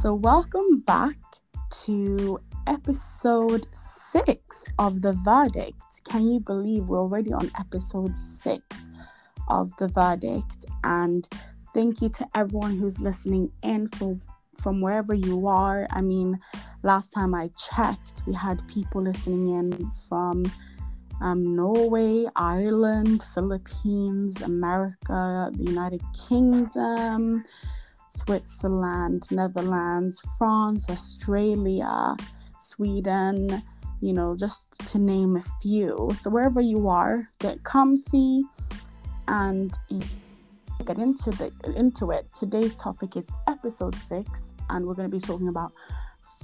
So, welcome back to episode six of The Verdict. Can you believe we're already on episode six of The Verdict? And thank you to everyone who's listening in for, from wherever you are. I mean, last time I checked, we had people listening in from um, Norway, Ireland, Philippines, America, the United Kingdom, Switzerland, Netherlands, France, Australia, Sweden, you know, just to name a few. So wherever you are, get comfy and get into the into it. Today's topic is episode 6 and we're going to be talking about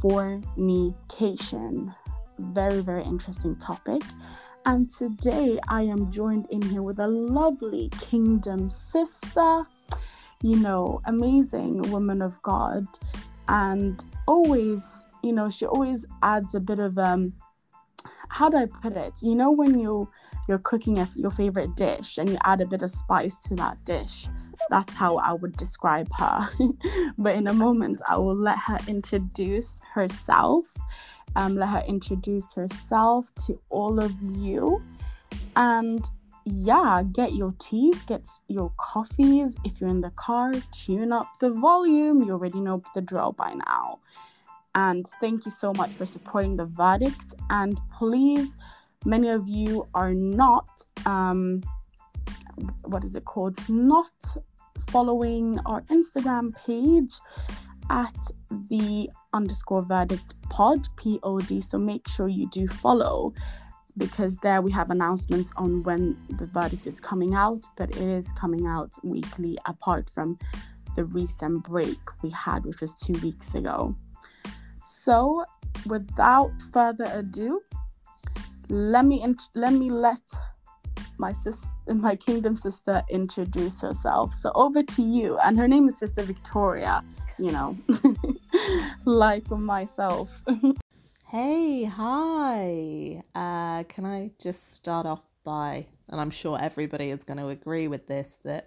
fornication. Very very interesting topic. And today I am joined in here with a lovely kingdom sister, you know, amazing woman of God. And always, you know, she always adds a bit of um how do I put it? You know when you you're cooking a, your favorite dish and you add a bit of spice to that dish. That's how I would describe her. but in a moment, I will let her introduce herself um, let her introduce herself to all of you. And yeah, get your teas, get your coffees. If you're in the car, tune up the volume. You already know the drill by now. And thank you so much for supporting the verdict. And please, many of you are not, um, what is it called? Not following our Instagram page at the underscore verdict pod, P O D. So make sure you do follow because there we have announcements on when the verdict is coming out, but it is coming out weekly apart from the recent break we had, which was two weeks ago. So without further ado, let me int- let me let my sis my kingdom sister introduce herself. So over to you, and her name is Sister Victoria you know, like myself. hey, hi. Uh, can I just start off by, and I'm sure everybody is going to agree with this, that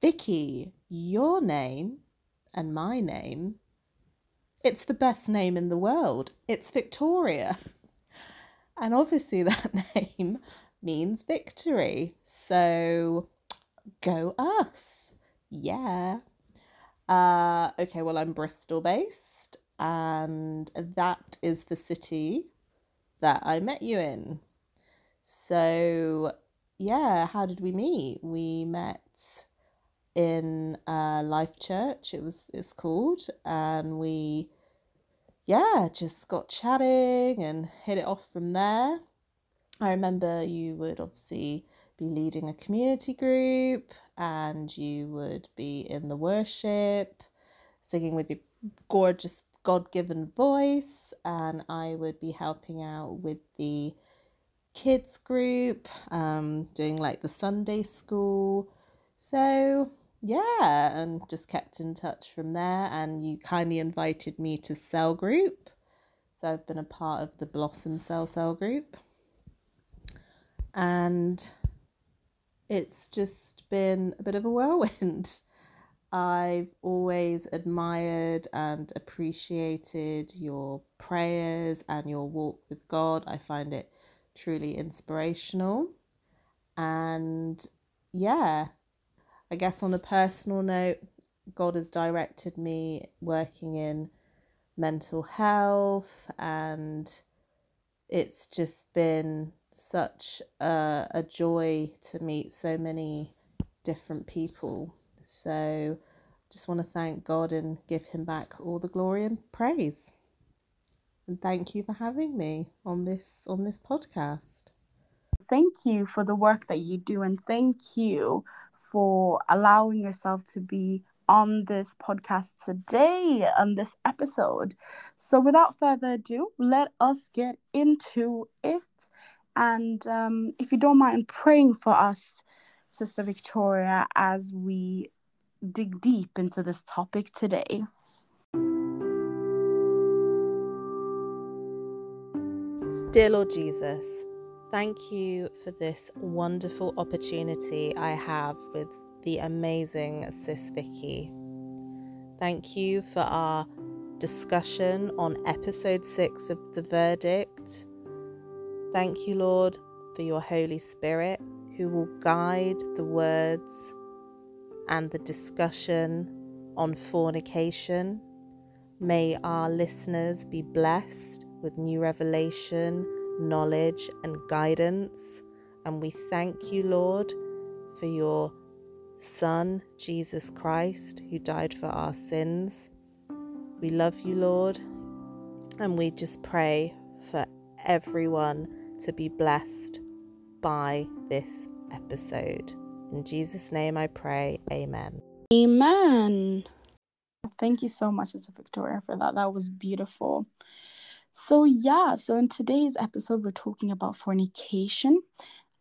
Vicky, your name and my name, it's the best name in the world. It's Victoria. And obviously, that name means victory. So go us. Yeah. Uh, okay, well, I'm Bristol based, and that is the city that I met you in. So, yeah, how did we meet? We met in uh, Life Church, it was it's called, and we, yeah, just got chatting and hit it off from there. I remember you would obviously be leading a community group and you would be in the worship, singing with your gorgeous God given voice, and I would be helping out with the kids group, um, doing like the Sunday school. So, yeah, and just kept in touch from there. And you kindly invited me to cell group. So, I've been a part of the Blossom Cell Cell group. And it's just been a bit of a whirlwind. I've always admired and appreciated your prayers and your walk with God. I find it truly inspirational. And yeah, I guess on a personal note, God has directed me working in mental health, and it's just been such a, a joy to meet so many different people. So just want to thank God and give him back all the glory and praise. And thank you for having me on this on this podcast. Thank you for the work that you do and thank you for allowing yourself to be on this podcast today on this episode. So without further ado, let us get into it. And um, if you don't mind praying for us, Sister Victoria, as we dig deep into this topic today. Dear Lord Jesus, thank you for this wonderful opportunity I have with the amazing Sis Vicky. Thank you for our discussion on episode six of The Verdict. Thank you, Lord, for your Holy Spirit who will guide the words and the discussion on fornication. May our listeners be blessed with new revelation, knowledge, and guidance. And we thank you, Lord, for your Son, Jesus Christ, who died for our sins. We love you, Lord, and we just pray for everyone to be blessed by this episode. In Jesus' name I pray, Amen. Amen. Thank you so much, Sister Victoria, for that. That was beautiful. So, yeah, so in today's episode, we're talking about fornication.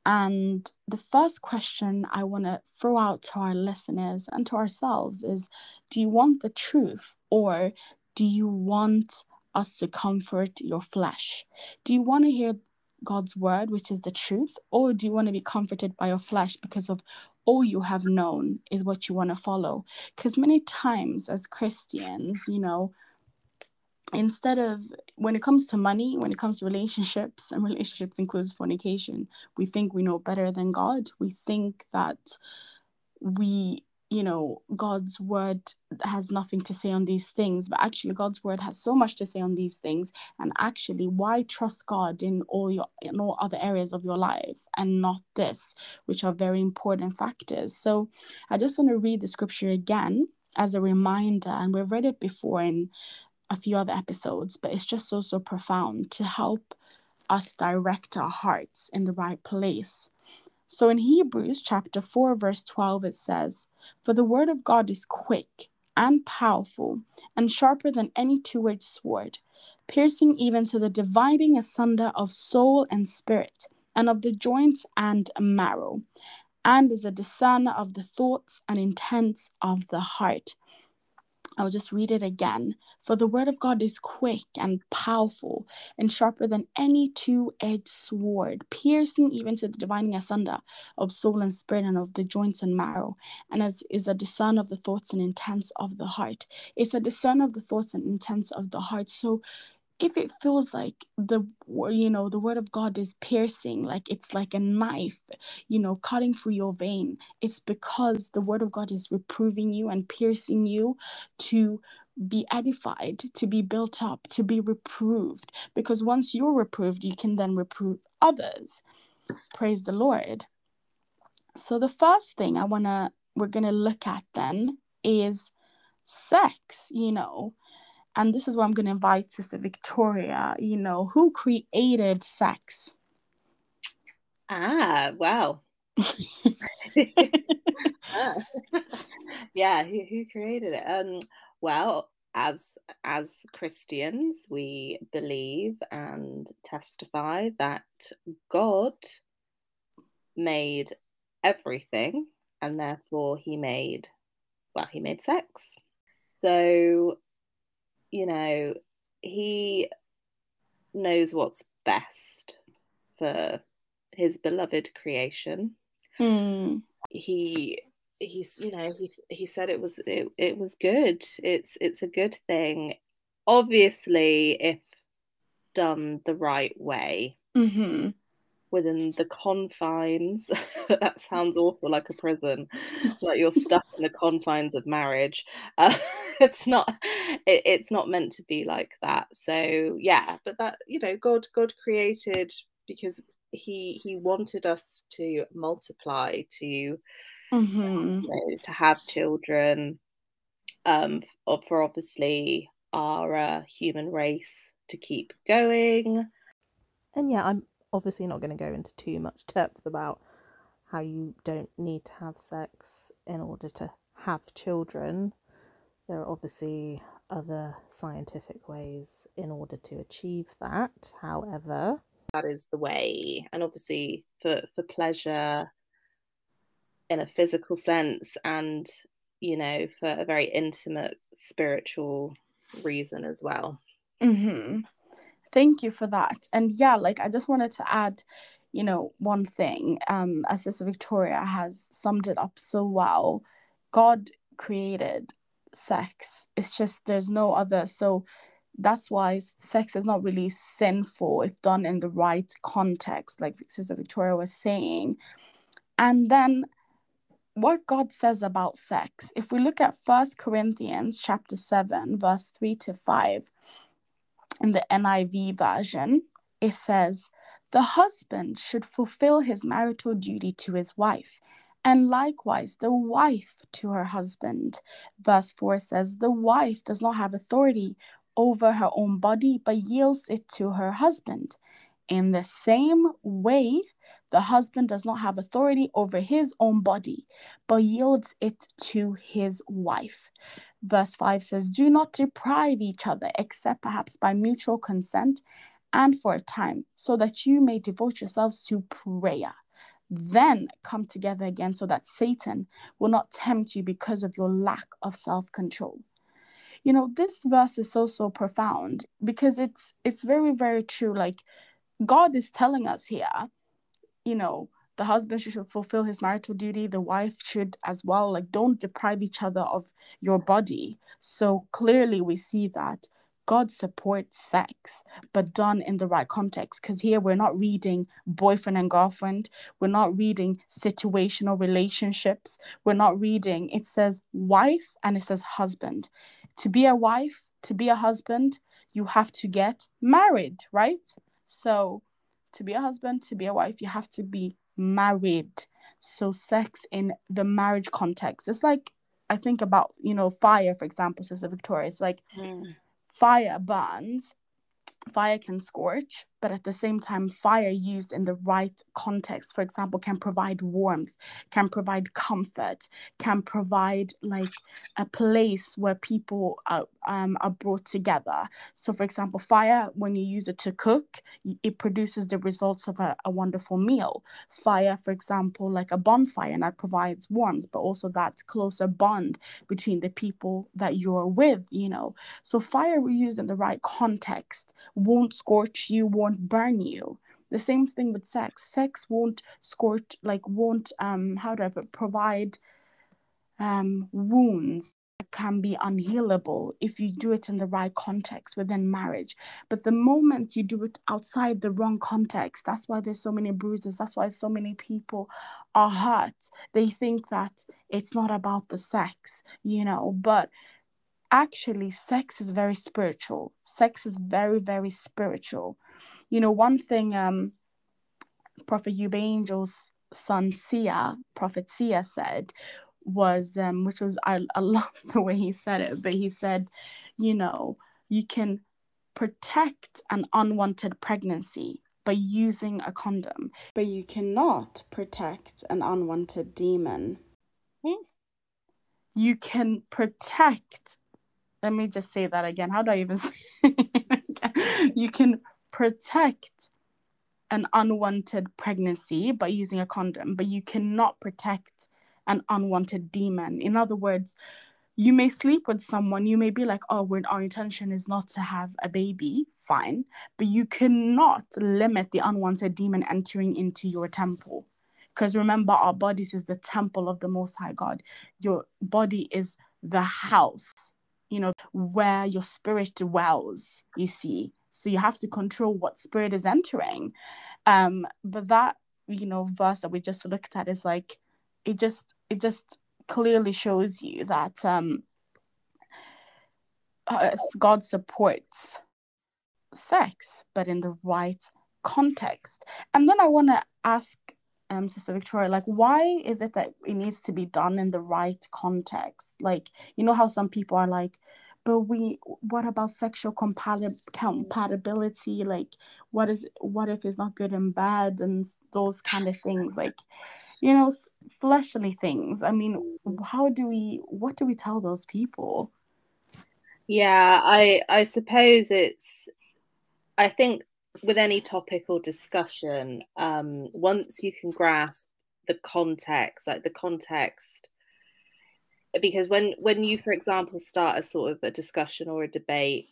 And the first question I want to throw out to our listeners and to ourselves is Do you want the truth or do you want us to comfort your flesh? Do you want to hear God's word, which is the truth, or do you want to be comforted by your flesh because of all you have known is what you want to follow? Because many times as Christians, you know, instead of when it comes to money, when it comes to relationships, and relationships includes fornication, we think we know better than God. We think that we you know god's word has nothing to say on these things but actually god's word has so much to say on these things. And actually why trust god in all your in all other areas of your life and not this which are very important factors? So i just want to read the scripture again as a reminder and we've read it before in a few other episodes but it's just so so profound to help us direct our hearts in the right place so in Hebrews chapter 4, verse 12, it says, For the word of God is quick and powerful and sharper than any two edged sword, piercing even to the dividing asunder of soul and spirit, and of the joints and marrow, and is a discerner of the thoughts and intents of the heart. I'll just read it again. For the word of God is quick and powerful and sharper than any two edged sword, piercing even to the dividing asunder of soul and spirit and of the joints and marrow, and as is a discern of the thoughts and intents of the heart. It's a discern of the thoughts and intents of the heart. So if it feels like the you know the word of god is piercing like it's like a knife you know cutting through your vein it's because the word of god is reproving you and piercing you to be edified to be built up to be reproved. Because once you're reproved you can then reprove others. Praise the lord. So the first thing i want to we're going to look at then is sex you know and this is where I'm going to invite Sister Victoria. You know, who created sex? Ah, wow. ah. yeah, who, who created it? Um, well, as as Christians, we believe and testify that God made everything, and therefore He made well, He made sex. So you know, he knows what's best for his beloved creation. Mm. He he's you know he he said it was it, it was good. It's it's a good thing. Obviously, if done the right way. Mm-hmm within the confines that sounds awful like a prison like you're stuck in the confines of marriage uh, it's not it, it's not meant to be like that so yeah but that you know god god created because he he wanted us to multiply to mm-hmm. you know, to have children um for obviously our uh, human race to keep going and yeah i'm obviously not going to go into too much depth about how you don't need to have sex in order to have children. There are obviously other scientific ways in order to achieve that. However, that is the way. And obviously, for, for pleasure in a physical sense, and you know, for a very intimate spiritual reason as well. Mm-hmm. Thank you for that. And yeah, like I just wanted to add, you know, one thing. Um, as Sister Victoria has summed it up so well. God created sex. It's just there's no other. So that's why sex is not really sinful if done in the right context, like Sister Victoria was saying. And then what God says about sex. If we look at First Corinthians chapter 7, verse 3 to 5, in the NIV version, it says, The husband should fulfill his marital duty to his wife, and likewise the wife to her husband. Verse 4 says, The wife does not have authority over her own body, but yields it to her husband. In the same way, the husband does not have authority over his own body, but yields it to his wife. Verse 5 says, Do not deprive each other, except perhaps by mutual consent and for a time, so that you may devote yourselves to prayer. Then come together again, so that Satan will not tempt you because of your lack of self control. You know, this verse is so, so profound because it's it's very, very true. Like God is telling us here, you know, the husband should fulfill his marital duty the wife should as well like don't deprive each other of your body so clearly we see that god supports sex but done in the right context because here we're not reading boyfriend and girlfriend we're not reading situational relationships we're not reading it says wife and it says husband to be a wife to be a husband you have to get married right so to be a husband to be a wife you have to be married. So sex in the marriage context. It's like I think about, you know, fire, for example, Sister Victoria. It's like mm. Fire burns fire can scorch, but at the same time, fire used in the right context, for example, can provide warmth, can provide comfort, can provide like a place where people are, um, are brought together. So, for example, fire, when you use it to cook, it produces the results of a, a wonderful meal. Fire, for example, like a bonfire, and that provides warmth, but also that closer bond between the people that you're with, you know. So, fire used in the right context won't scorch you, won't burn you. The same thing with sex. Sex won't scorch, like won't um how do I put, provide um wounds that can be unhealable if you do it in the right context within marriage. But the moment you do it outside the wrong context, that's why there's so many bruises. That's why so many people are hurt. They think that it's not about the sex, you know, but actually sex is very spiritual. Sex is very very spiritual. You know one thing um prophet Angel's son sia prophet sia said was um which was I, I love the way he said it but he said you know you can protect an unwanted pregnancy by using a condom but you cannot protect an unwanted demon. Hmm? you can protect let me just say that again. How do I even say You can protect an unwanted pregnancy by using a condom, but you cannot protect an unwanted demon. In other words, you may sleep with someone, you may be like, oh, our intention is not to have a baby, fine, but you cannot limit the unwanted demon entering into your temple. Because remember, our bodies is the temple of the Most High God. Your body is the house you know, where your spirit dwells, you see. So you have to control what spirit is entering. Um, but that, you know, verse that we just looked at is like it just it just clearly shows you that um uh, God supports sex, but in the right context. And then I want to ask um, Sister Victoria, like, why is it that it needs to be done in the right context? Like, you know how some people are like, but we, what about sexual compatib- compatibility? Like, what is, what if it's not good and bad and those kind of things? Like, you know, fleshly things. I mean, how do we, what do we tell those people? Yeah, I, I suppose it's, I think with any topic or discussion, um, once you can grasp the context, like the context, because when when you, for example, start a sort of a discussion or a debate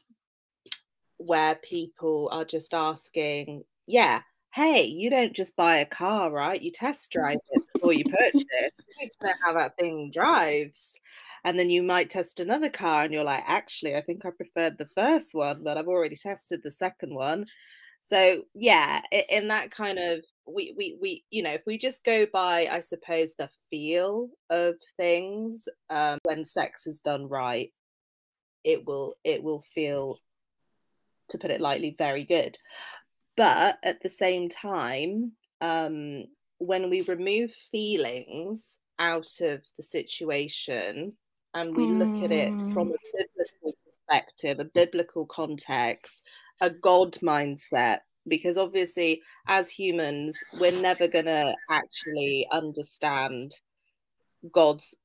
where people are just asking, yeah, hey, you don't just buy a car, right? You test drive it before you purchase it. You need to know how that thing drives. and then you might test another car and you're like actually i think i preferred the first one but i've already tested the second one so yeah in that kind of we we we you know if we just go by i suppose the feel of things um when sex is done right it will it will feel to put it lightly very good but at the same time um when we remove feelings out of the situation and we mm. look at it from a mm. biblical perspective, a biblical context, a God mindset, because obviously, as humans, we're never going to actually understand God's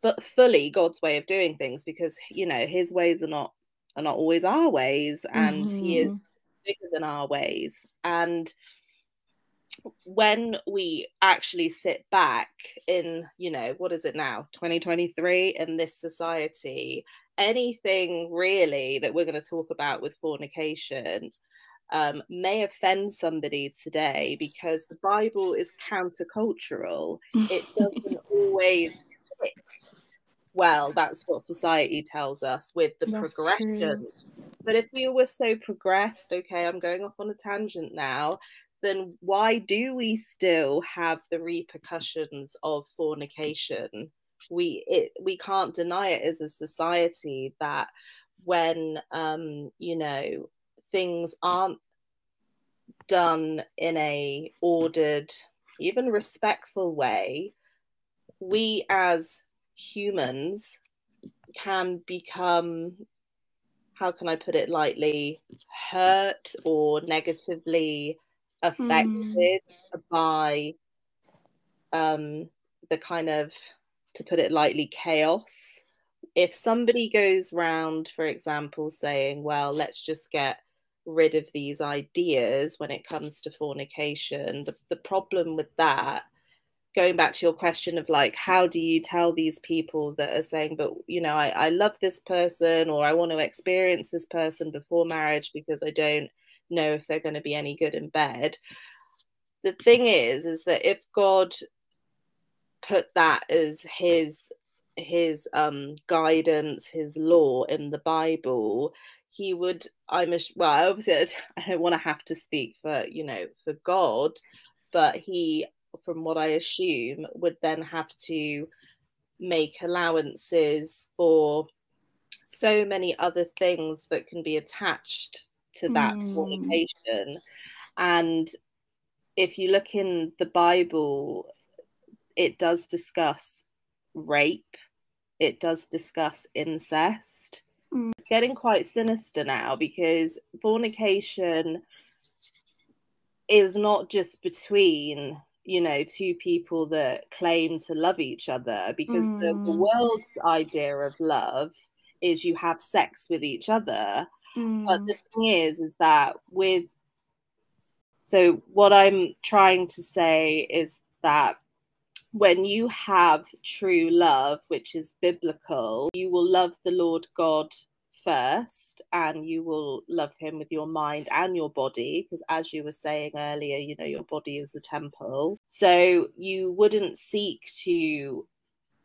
but fully God's way of doing things because you know his ways are not are not always our ways and mm-hmm. he is mm-hmm. bigger than our ways and when we actually sit back in, you know, what is it now, 2023 in this society, anything really that we're going to talk about with fornication um, may offend somebody today because the Bible is countercultural. It doesn't always fit. Well, that's what society tells us with the that's progression. True. But if we were so progressed, okay, I'm going off on a tangent now then why do we still have the repercussions of fornication? We it we can't deny it as a society that when um you know things aren't done in a ordered even respectful way we as humans can become how can i put it lightly hurt or negatively affected mm. by um, the kind of, to put it lightly, chaos. If somebody goes round, for example, saying, well, let's just get rid of these ideas when it comes to fornication, the, the problem with that going back to your question of like how do you tell these people that are saying but you know I, I love this person or i want to experience this person before marriage because i don't know if they're going to be any good in bed. The thing is, is that if God put that as his his um guidance, his law in the Bible, he would I'm a, well obviously I don't want to have to speak for you know for God, but he from what I assume would then have to make allowances for so many other things that can be attached to that mm. fornication. And if you look in the Bible, it does discuss rape, it does discuss incest. Mm. It's getting quite sinister now because fornication is not just between you know two people that claim to love each other because mm. the, the, world's idea of love is you have sex with each other Mm. But the thing is, is that with so what I'm trying to say is that when you have true love, which is biblical, you will love the Lord God first and you will love him with your mind and your body because as you were saying earlier you know your body is a temple. So you wouldn't seek to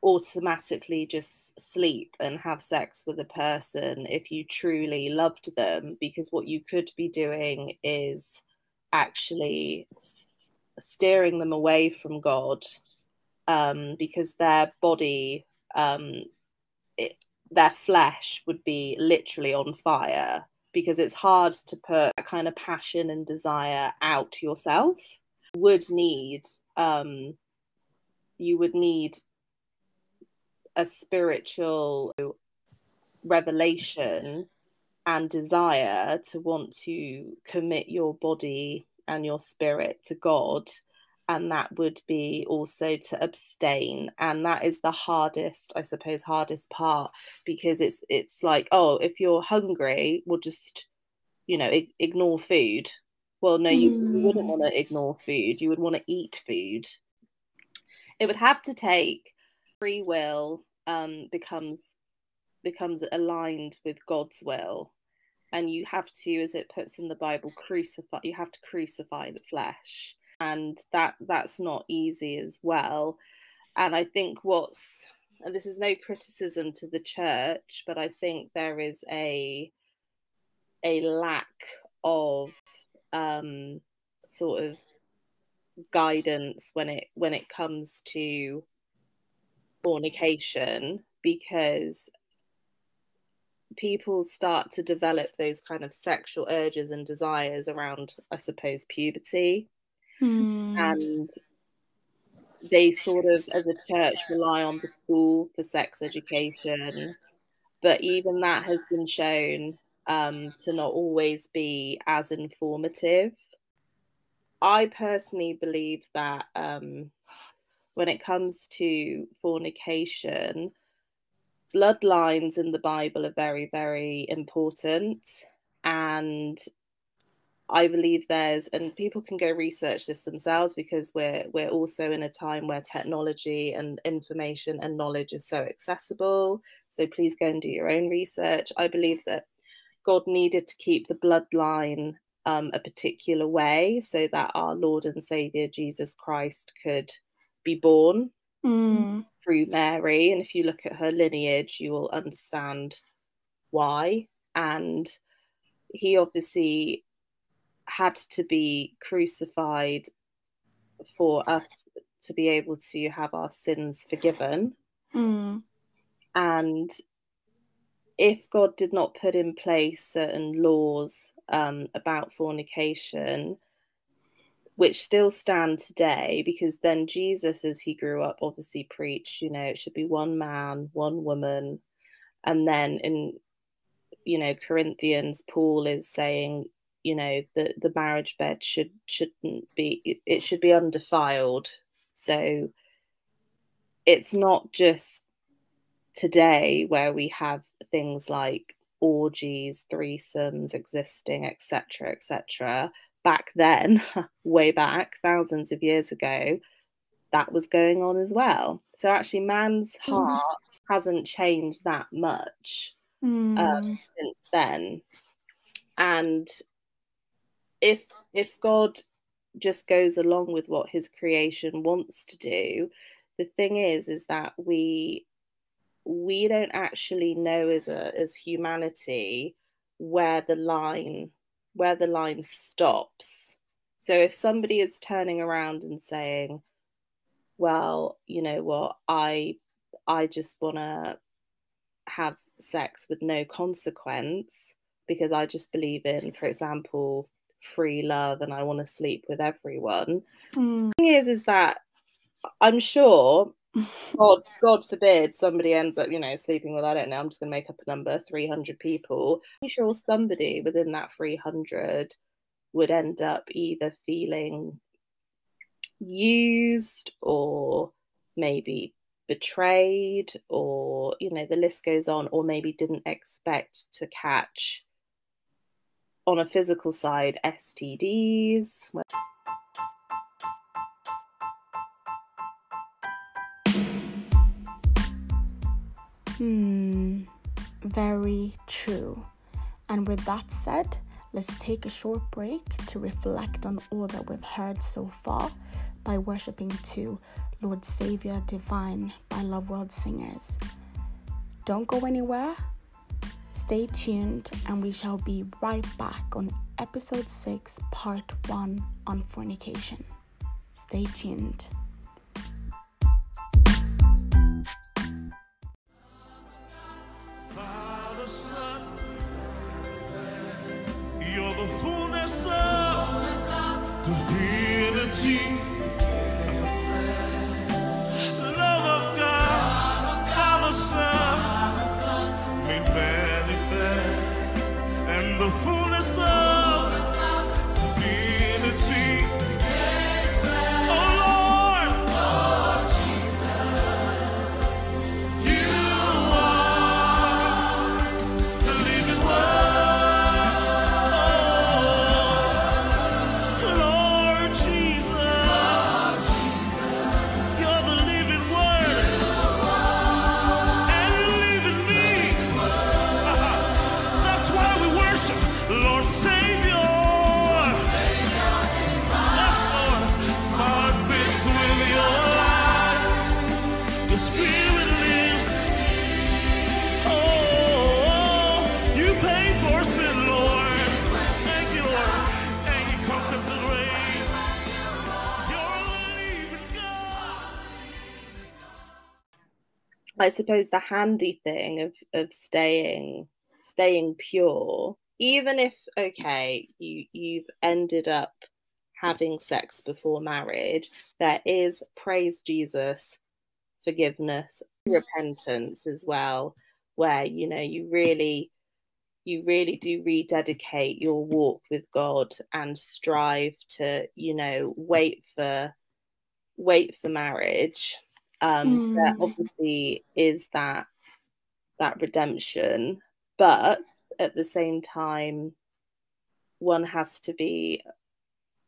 automatically just sleep and have sex with a person if you truly loved them because what you could be doing is actually steering them away from God um, because their body, um, it, their flesh would be literally on fire because it's hard to put a kind of passion and desire out yourself. Would need um, you would need a spiritual revelation and desire to want to commit your body and your spirit to God. And that would be also to abstain. And that is the hardest, I suppose, hardest part because it's it's like, oh, if you're hungry, we'll just, you know, I- ignore food. Well, no, you, mm. you wouldn't hmm. want to ignore food. You would want to eat food. It would have to take free will um, becomes becomes aligned with God's will, and you have to, as it puts in the Bible, crucify. You have to crucify the flesh, and that that's not easy as well. And I think what's and this is no criticism to the church, but I think there is a a lack of um, sort of guidance when it when it comes to fornication because people start to develop those kind of sexual urges and desires around i suppose puberty Mm. and they sort of as a church rely on the school for sex education. But even that has been shown um, to not always be as informative. I personally believe that um, when it comes to fornication bloodlines in the bible are very very important. And I believe there's, and people can go research this themselves because we're we're also in a time where technology and information and knowledge is so accessible. So please go and do your own research. I believe that God needed to keep the bloodline um, a particular way so that our Lord and Savior Jesus Christ could be born Mm. through Mary. And if you look at her lineage, you will understand why. And he obviously had to be crucified for us to be able to have our sins forgiven. Mm. And if God did not put in place certain laws um, about fornication, which still stand today, because then Jesus, as he grew up, obviously preached, you know, it should be one man, one woman. And then in, you know, Corinthians, Paul is saying, you know, the, the marriage bed should shouldn't be it, should be undefiled. So it's not just today where we have things like orgies, threesomes existing, etc., etc. Back then, way back, thousands of years ago, that was going on as well. So actually, man's heart hasn't changed that much Mm. um, since then. And if if God just goes along with what His creation wants to do, the thing is, is that we we don't actually know as a as humanity where the line where the line stops. So if somebody is turning around and saying, "Well, you know what, I I just want to have sex with no consequence because I just believe in, for example, free love and I want to sleep with everyone." Mm. The thing is, is that I'm sure God, God forbid somebody ends up, you know, sleeping with, I don't know, I'm just going to make up a number, 300 people. I'm sure somebody within that 300 would end up either feeling used or maybe betrayed or, you know, the list goes on, or maybe didn't expect to catch on a physical side STDs. Hmm, very true. And with that said, let's take a short break to reflect on all that we've heard so far by worshipping to Lord Savior Divine by Love World Singers. Don't go anywhere. Stay tuned, and we shall be right back on episode 6, part 1 on fornication. Stay tuned. Father, Son, you're the fullness of divinity. I suppose the handy thing of of staying staying pure, even if okay, you you've ended up having sex before marriage, there is praise Jesus, forgiveness, repentance as well, where you know you really you really do rededicate your walk with God and strive to, you know, wait for wait for marriage. Um, there Mm. obviously is that that redemption, but at the same time, one has to be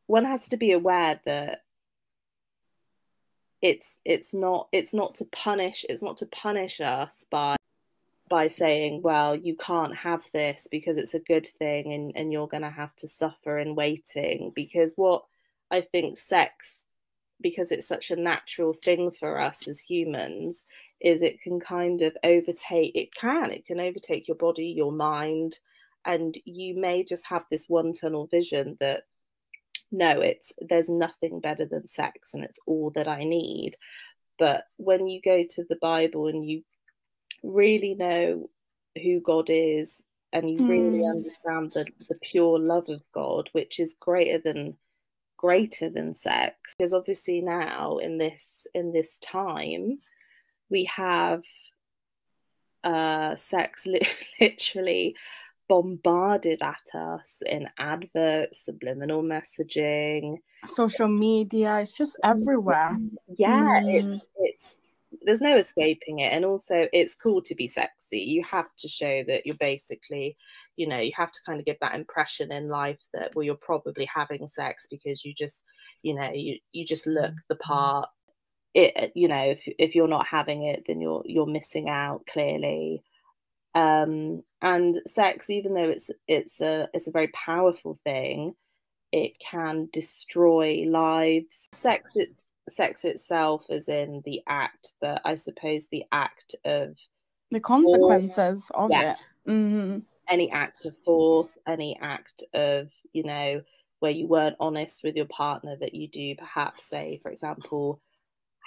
one has to be aware that it's it's not it's not to punish it's not to punish us by by saying well you can't have this because it's a good thing and, and you're going to have to suffer in waiting because what i think sex because it's such a natural thing for us as humans is it can kind of overtake it can it can overtake your body your mind and you may just have this one tunnel vision that no it's there's nothing better than sex and it's all that i need but when you go to the bible and you really know who god is and you really Mm. understand the, the pure love of god which is greater than greater than sex because obviously now in this in this time we have uh sex li- literally bombarded at us in adverts subliminal messaging Social media, it's just everywhere. yeah Mm. it's it's there's no escaping it and also it's cool to be sexy. You have to show that you're basically you know you have to kind of give that impression in life that well you're probably having sex because you just you know you you just look the part. It you know if if you're not having it then you're you're missing out clearly. Um and sex even though it's it's a it's a very powerful thing it can destroy lives. Sex it's sex itself is in the act but i suppose the act of The consequences of Yeah. it. hmm any act of force any act of you know where you weren't honest with your partner that you do perhaps say for example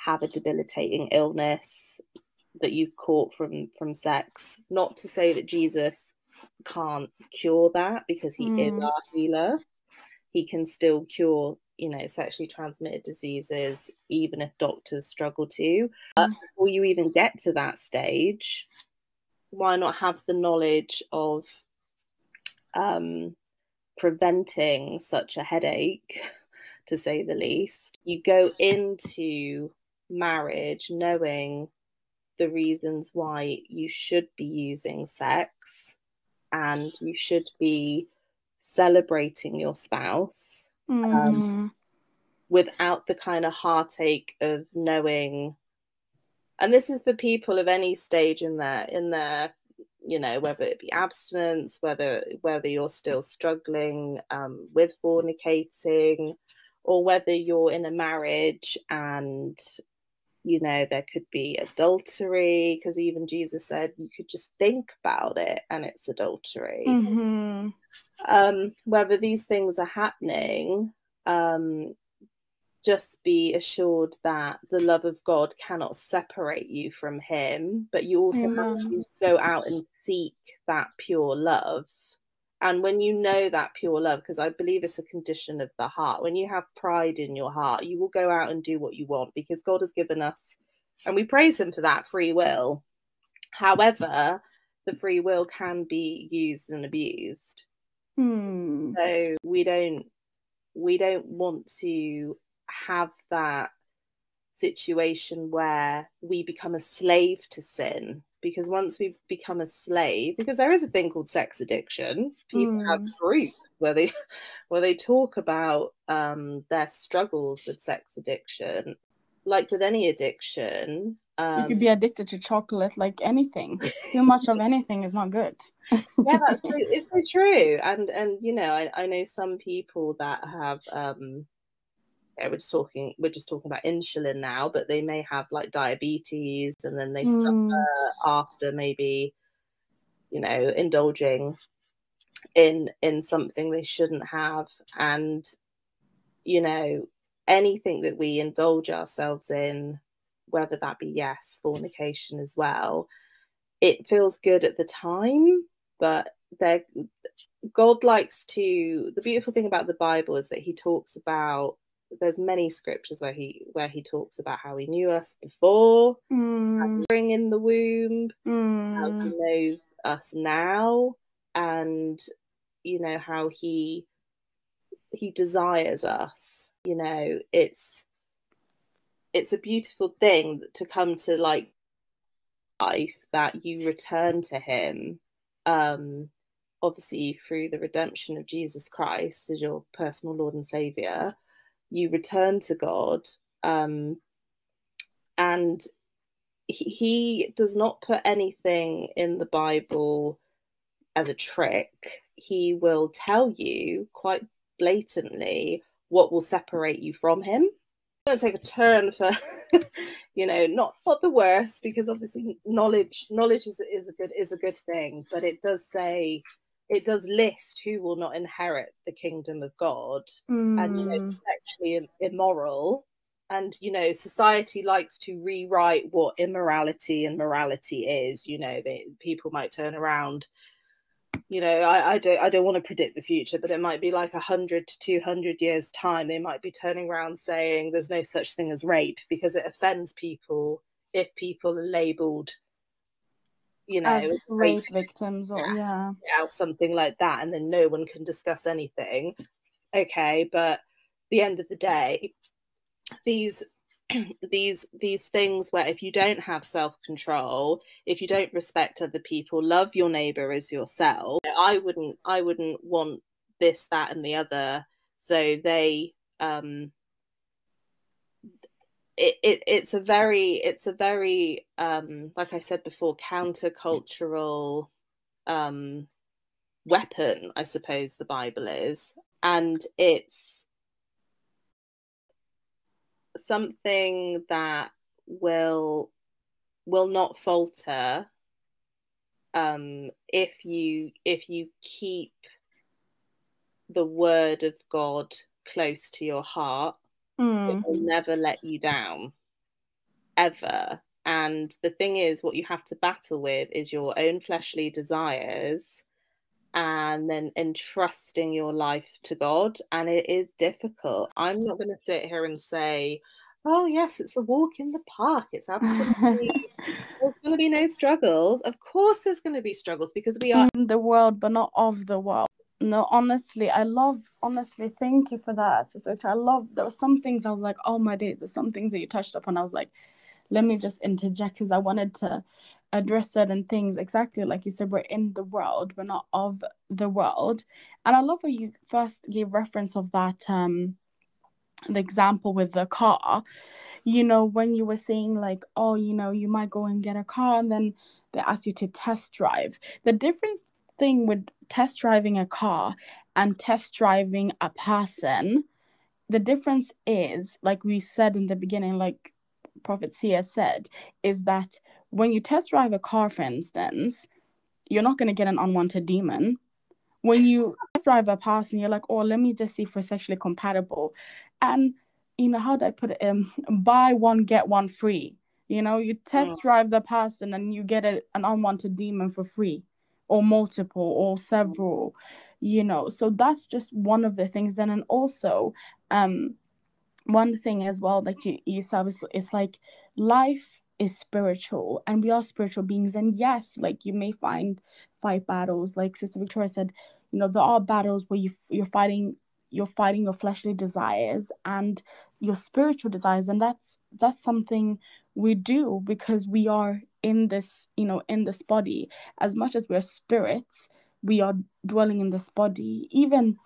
have a debilitating illness that you've caught from from sex not to say that jesus can't cure that because he is Mm. our healer he can still cure you know sexually transmitted diseases even if doctors struggle to but before you even get to that stage why not have the knowledge of um, preventing such a headache, to say the least? You go into marriage knowing the reasons why you should be using sex and you should be celebrating your spouse Mm. without the kind of heartache of knowing and this is for people of any stage in their in their you know whether it be abstinence whether whether you're still struggling um, with fornicating or whether you're in a marriage and you know there could be adultery because even jesus said you could just think about it and it's adultery. Hmm um, whether these things are happening, um, just be assured that the love of God cannot separate you from Him, but you also have to go out and seek that pure love. And when you know that pure love, because I believe it's a condition of the heart, when you have pride in your heart, you will go out and do what you want because God has given us, and we praise Him for that free will. However, the free will can be used and abused Hmm. so we don't we don't want to have that situation where we become a slave to sin because once we become a slave because there is a thing called sex addiction people have Mm. groups where they where they talk about um their struggles with sex addiction like with any addiction You um could be addicted to chocolate like anything. Too much of anything is not good. yeah that's so, it's so true and and you know I, I know some people that have um yeah, we're just talking we're just talking about insulin now but they may have like diabetes and then they Mm. suffer after maybe you know indulging in in something they shouldn't have and you know anything that we indulge ourselves in whether that be yes, fornication as well. It feels good at the time, but there God likes to the beautiful thing about the Bible is that he talks about there's many scriptures where he where he talks about how he knew us before Mm, in the womb how he mm, knows us now and you know how he he desires us. You know it's it's a beautiful thing to come to like life that you return to him um obviously through the redemption of Jesus Christ as your personal lord and savior you return to God um and he, he does not put anything in the Bible as a trick. He will tell you quite blatantly what will separate you from him. I'm going to take a turn for, you know, not not the worst because obviously knowledge knowledge is is a good is a good thing, but it does say it does list who will not inherit the kingdom of God and you know mm, sexually immoral. And you know society likes to rewrite what immorality and morality is you know they, people might turn around you know I, I don't i don't want to predict the future but it might be like 100 to 200 years time they might be turning around saying there's no such thing as rape because it offends people if people are labeled you know as rape victims or yeah. out something like that and then no one can discuss anything okay but at the end of the day these these these things where if you don't have self-control if you don't respect other people love your neighbor as yourself i wouldn't i wouldn't want this that and the other so they um it, it it's a very it's a very um like i said before countercultural um weapon i suppose the bible is. And it's something that will will not falter um if you if you keep the word of god close to your heart it Mm, will never let you down ever. And the thing is what you have to battle with is your own fleshly desires and then entrusting your life to god. And it is difficult. I'm not going to sit here and say oh yes it's a walk in the park. It's absolutely there's going to be no struggles. Of course there's going to be struggles because we are in the world but not of the world no honestly i love honestly thank you for that Sister. I love there were some things i was like oh my days there's some things that you touched upon i was like let me just interject because i wanted to address certain things exactly like you said we're in the world we're not of the world. And i love how you first gave reference of that um the example with the car. You know when you were saying like oh you know you might go and get a car and then they ask you to test drive. The difference thing with test driving a car and test driving a person the difference is like we said in the beginning like prophet sia said is that when you test drive a car for instance you're not going to get an unwanted demon. When you test drive a person you're like oh let me just see if we're sexually compatible. And you know how do i put it? Um buy one get one free. You know you test drive the person and you get a, an unwanted demon for free or multiple or several you know. So that's just one of the things. Then and also um one thing as well that you you said is it's like life is spiritual and we are spiritual beings. And yes like you may find fight battles like sister victoria said you know there are battles where you you're fighting you're fighting your fleshly desires and your spiritual desires. And that's that's something we do because we are in this you know in this body. As much as we're spirits we are dwelling in this body. Even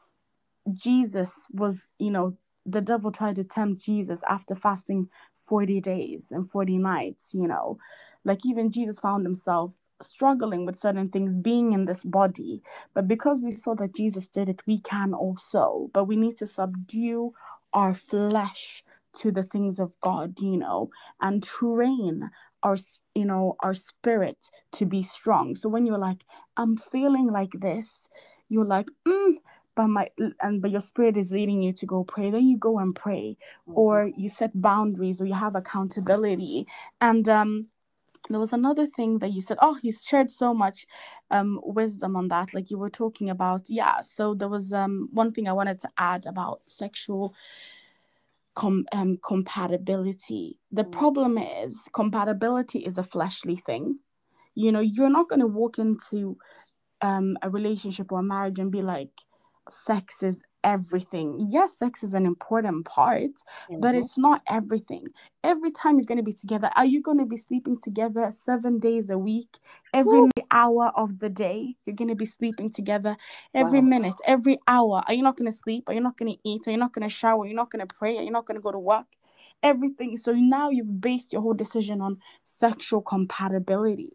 jesus was you know the devil tried to tempt jesus after fasting 40 days and 40 nights you know. Like even jesus found himself struggling with certain things being in this body. But because we saw that jesus did it we can also. But we need to subdue our flesh to the things of god you know and train our you know our spirit to be strong. So when you're like i'm feeling like this you're like mm, but my and but your spirit is leading you to go pray then you go and pray. Or you set boundaries or you have accountability. And um there was another thing that you said oh you shared so much um wisdom on that like you were talking about. Yeah so there was um one thing i wanted to add about sexual com- um, compatibility the Mm. problem is compatibility is a fleshly thing you know you're not going to walk into um a relationship or a marriage and be like sex is everything. Yes sex is an important part but Mhm. it's not everything. Every time you're going to be together are you going to be sleeping together seven days a week? Every hour of the day you're going to be sleeping together every Wow. minute every hour. Are you not going to sleep? Are you not going to eat? Are you not going to shower? Are you not going to pray? Are you not going to go to work? Everything. So now you've based your whole decision on sexual compatibility.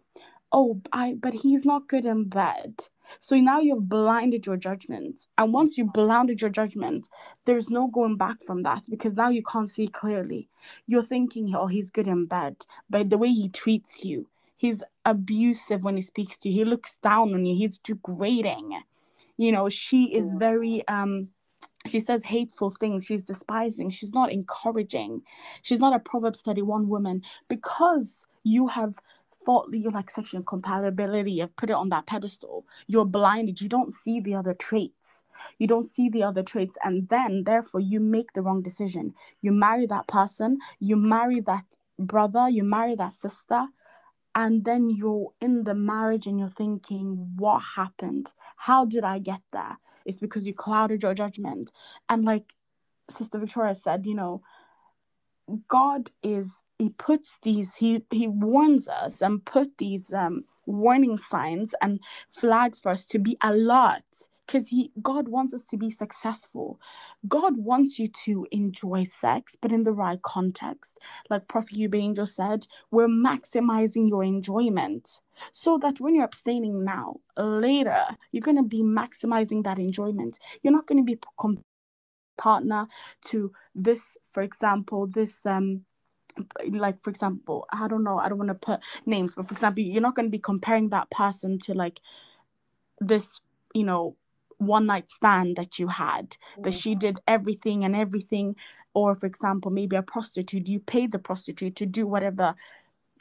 Oh i but he's not good in bed so now you've blinded your judgment and once you've blinded your judgment there's no going back from that because now you can't see clearly. You're thinking oh he's good in bed but the way he treats you he's abusive when he speaks to you. He looks down on you. He's degrading. You know she is very um she says hateful things. She's despising. She's not encouraging. She's not a proverbs 31 woman because you have thought that you like sexual compatibility you've put it on that pedestal. You're blinded. You don't see the other traits. You don't see the other traits. And then therefore you make the wrong decision. You marry that person you marry that brother you marry that sister and then you're in the marriage and you're thinking what happened? How did i get there? It's because you clouded your judgment. And like sister victoria said you know god is he puts these he he warns us and put these um warning signs and flags for us to be alert because he god wants us to be successful. God wants you to enjoy sex but in the right context. Like prophet Hugh angel said we're maximizing your enjoyment. So that when you're abstaining now later you're going to be maximizing that enjoyment. You're not going to be com- partner to this for example this um like for example i don't know i don't want to put names but for example you're not going to be comparing that person to like this you know one night stand that you had that Mm. she did everything and everything. Or for example maybe a prostitute you paid the prostitute to do whatever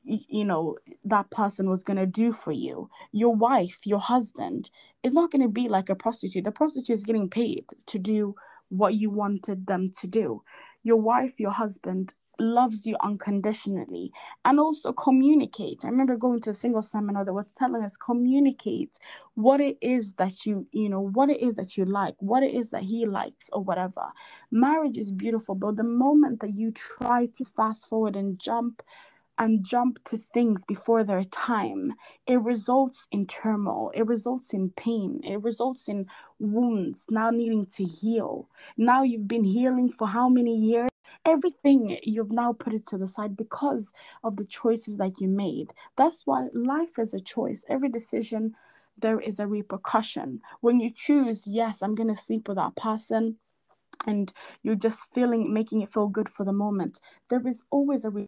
you know that person was going to do for you. Your wife your husband is not going to be like a prostitute. A prostitute is getting paid to do what you wanted them to do. Your wife your husband loves you unconditionally and also communicate. I remember going to a single seminar that was telling us communicate what it is that you you know what it is that you like what it is that he likes or whatever. Marriage is beautiful but the moment that you try to fast forward and jump and jump to things before their time, it results in turmoil, it results in pain, it results in wounds now needing to heal. Now you've been healing for how many years? Everything you've now put it to the side because of the choices that you made. That's why life is a choice. Every decision, there is a repercussion. When you choose, yes, I'm going to sleep with that person, and you're just feeling, making it feel good for the moment, there is always a re-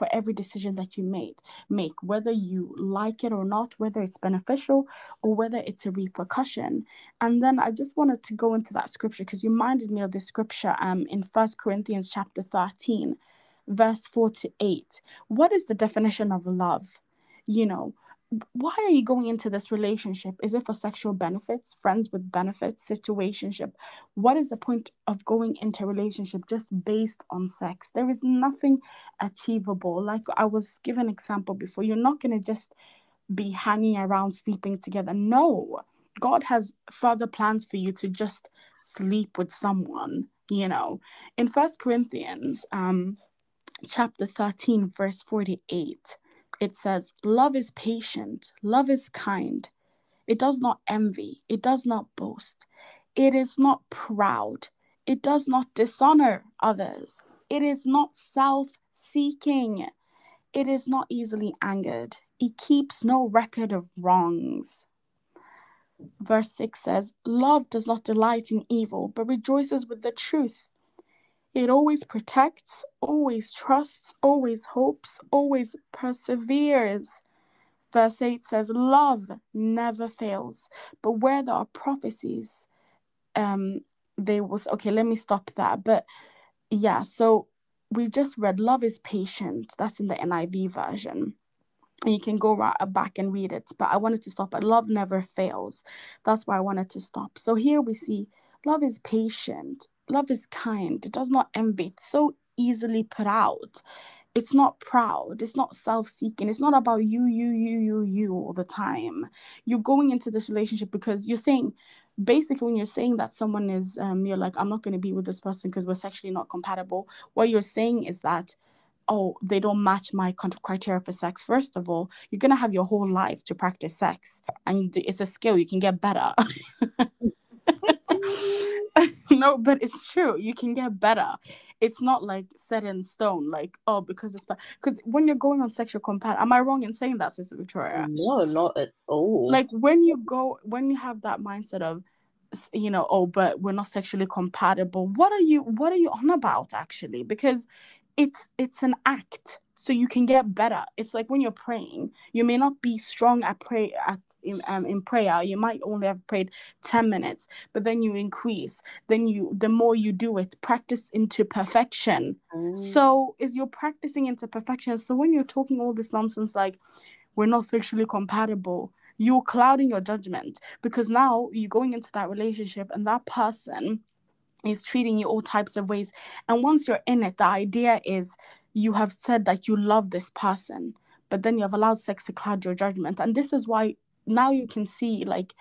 for every decision that you made make whether you like it or not whether it's beneficial or whether it's a repercussion. And then i just wanted to go into that scripture because you reminded me of this scripture um in first corinthians chapter 13 verse 4 to 8 what is the definition of love? You know why are you going into this relationship? Is it for sexual benefits friends with benefits situationship? What is the point of going into a relationship just based on sex? There is nothing achievable. Like i was given example before you're not going to just be hanging around sleeping together. No god has further plans for you to just sleep with someone you know? In first corinthians um chapter 13 verse 48 it says love is patient. Love is kind. It does not envy. It does not boast. It is not proud. It does not dishonor others. It is not self-seeking. It is not easily angered. It keeps no record of wrongs. Verse 6 says love does not delight in evil but rejoices with the truth it always protects, always trusts, always hopes, always perseveres. Verse 8 says, Love never fails, but where there are prophecies, um they was okay let me stop that but yeah so we just read love is patient. That's in the niv version. And you can go right back and read it but i wanted to stop at love never fails. That's why i wanted to stop. So here we see love is patient love is kind. It does not envy. It's so easily put out. It's not proud. It's not self-seeking. It's not about you you you you you all the time. You're going into this relationship because you're saying basically when you're saying that someone is um you're like i'm not going to be with this person because we're sexually not compatible what you're saying is that oh they don't match my criteria for sex. First of all you're going to have your whole life to practice sex and it's a skill. You can get better no but it's true. You can get better. It's not like set in stone like oh because it's because when you're going on sexual compat am i wrong in saying that sister victoria? No, not at all. like when you go when you have that mindset of you know oh but we're not sexually compatible what are you what are you on about actually? Because it's it's an act so you can get better it's like when you're praying you may not be strong at pray at in, um, in prayer you might only have prayed 10 minutes but then you increase then you the more you do it practice into perfection Mm. so is you're practicing into perfection. So when you're talking all this nonsense like we're not sexually compatible, you're clouding your judgment because now you're going into that relationship and that person is treating you all types of ways. And once you're in it, the idea is you have said that you love this person, but then you have allowed sex to cloud your judgment. And this is why now you can see like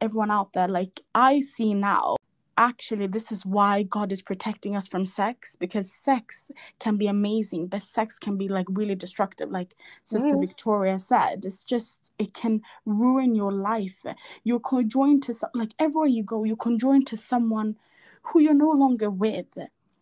everyone out there, like I see now actually this is why god is protecting us from sex because sex can be amazing but sex can be like really destructive like sister Mm. victoria said it's just it can ruin your life you're conjoined to some, like everywhere you go you're conjoined to someone who you're no longer with.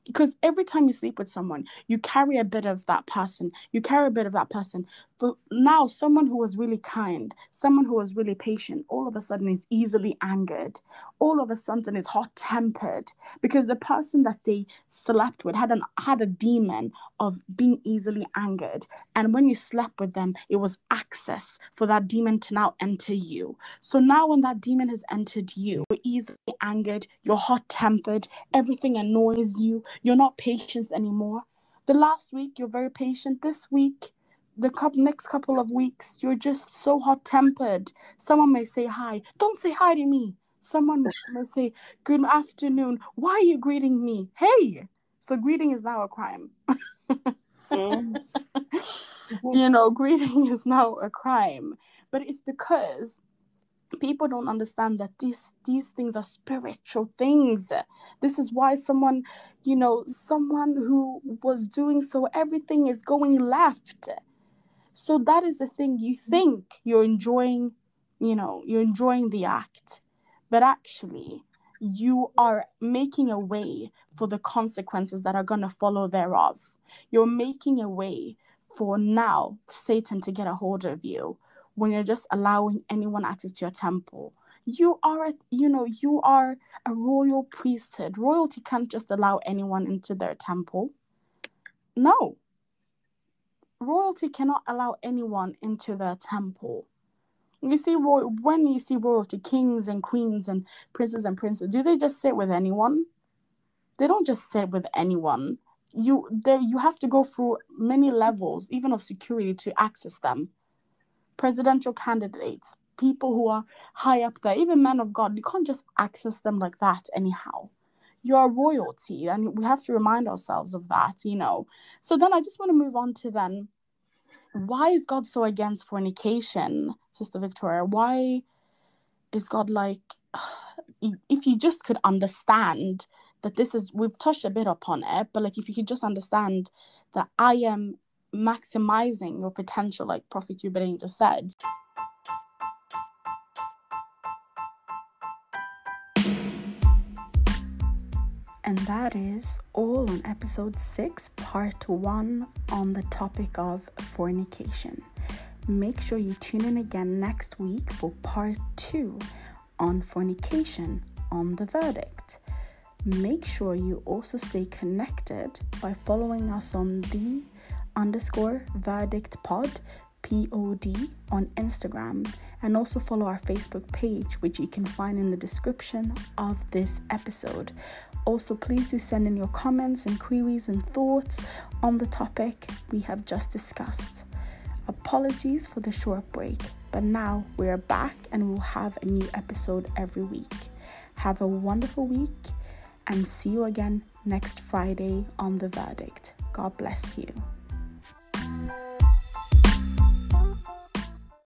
Because every time you sleep with someone you carry a bit of that person you carry a bit of that person for now someone who was really kind someone who was really patient all of a sudden is easily angered. All of a sudden is hot tempered because the person that they slept with had an had a demon of being easily angered. And when you slept with them it was access for that demon to now enter you. So now when that demon has entered you you're easily angered you're hot tempered everything annoys you you're not patient anymore. The last week you're very patient. This week the next couple of weeks you're just so hot tempered someone may say hi. Don't say hi to me. Someone may say good afternoon. Why are you greeting me? Hey! So greeting is now a crime. Mm. you know greeting is now a crime. But it's because people don't understand that these these things are spiritual things. This is why someone you know someone who was doing so everything is going left so that is the thing you mm-hmm. think you're enjoying you know you're enjoying the act but actually you are making a way for the consequences that are going to follow thereof. You're making a way for now satan to get a hold of you when you're just allowing anyone access to your temple. You are a, you know you are a royal priesthood. Royalty can't just allow anyone into their temple. No royalty cannot allow anyone into their temple. You see when you see royalty kings and queens and princes and princes do they just sit with anyone? They don't just sit with anyone. You there you have to go through many levels even of security to access them. Presidential candidates people who are high up there even men of god you can't just access them like that anyhow you are royalty and we have to remind ourselves of that you know. So then i just want to move on to then why is god so against fornication sister victoria? Why is god like if you just could understand that this is we've touched a bit upon it but like if you could just understand that i am maximizing your potential like prophet Yubain just said and that is all on episode 6 part 1 on the topic of fornication. Make sure you tune in again next week for part 2 on fornication on the verdict. Make sure you also stay connected by following us on the underscore verdict pod POD on Instagram and also follow our Facebook page, which you can find in the description of this episode. Also, please do send in your comments and queries and thoughts on the topic we have just discussed. Apologies for the short break, but now we're back and we'll have a new episode every week. Have a wonderful week and see you again next Friday on The Verdict. God bless you.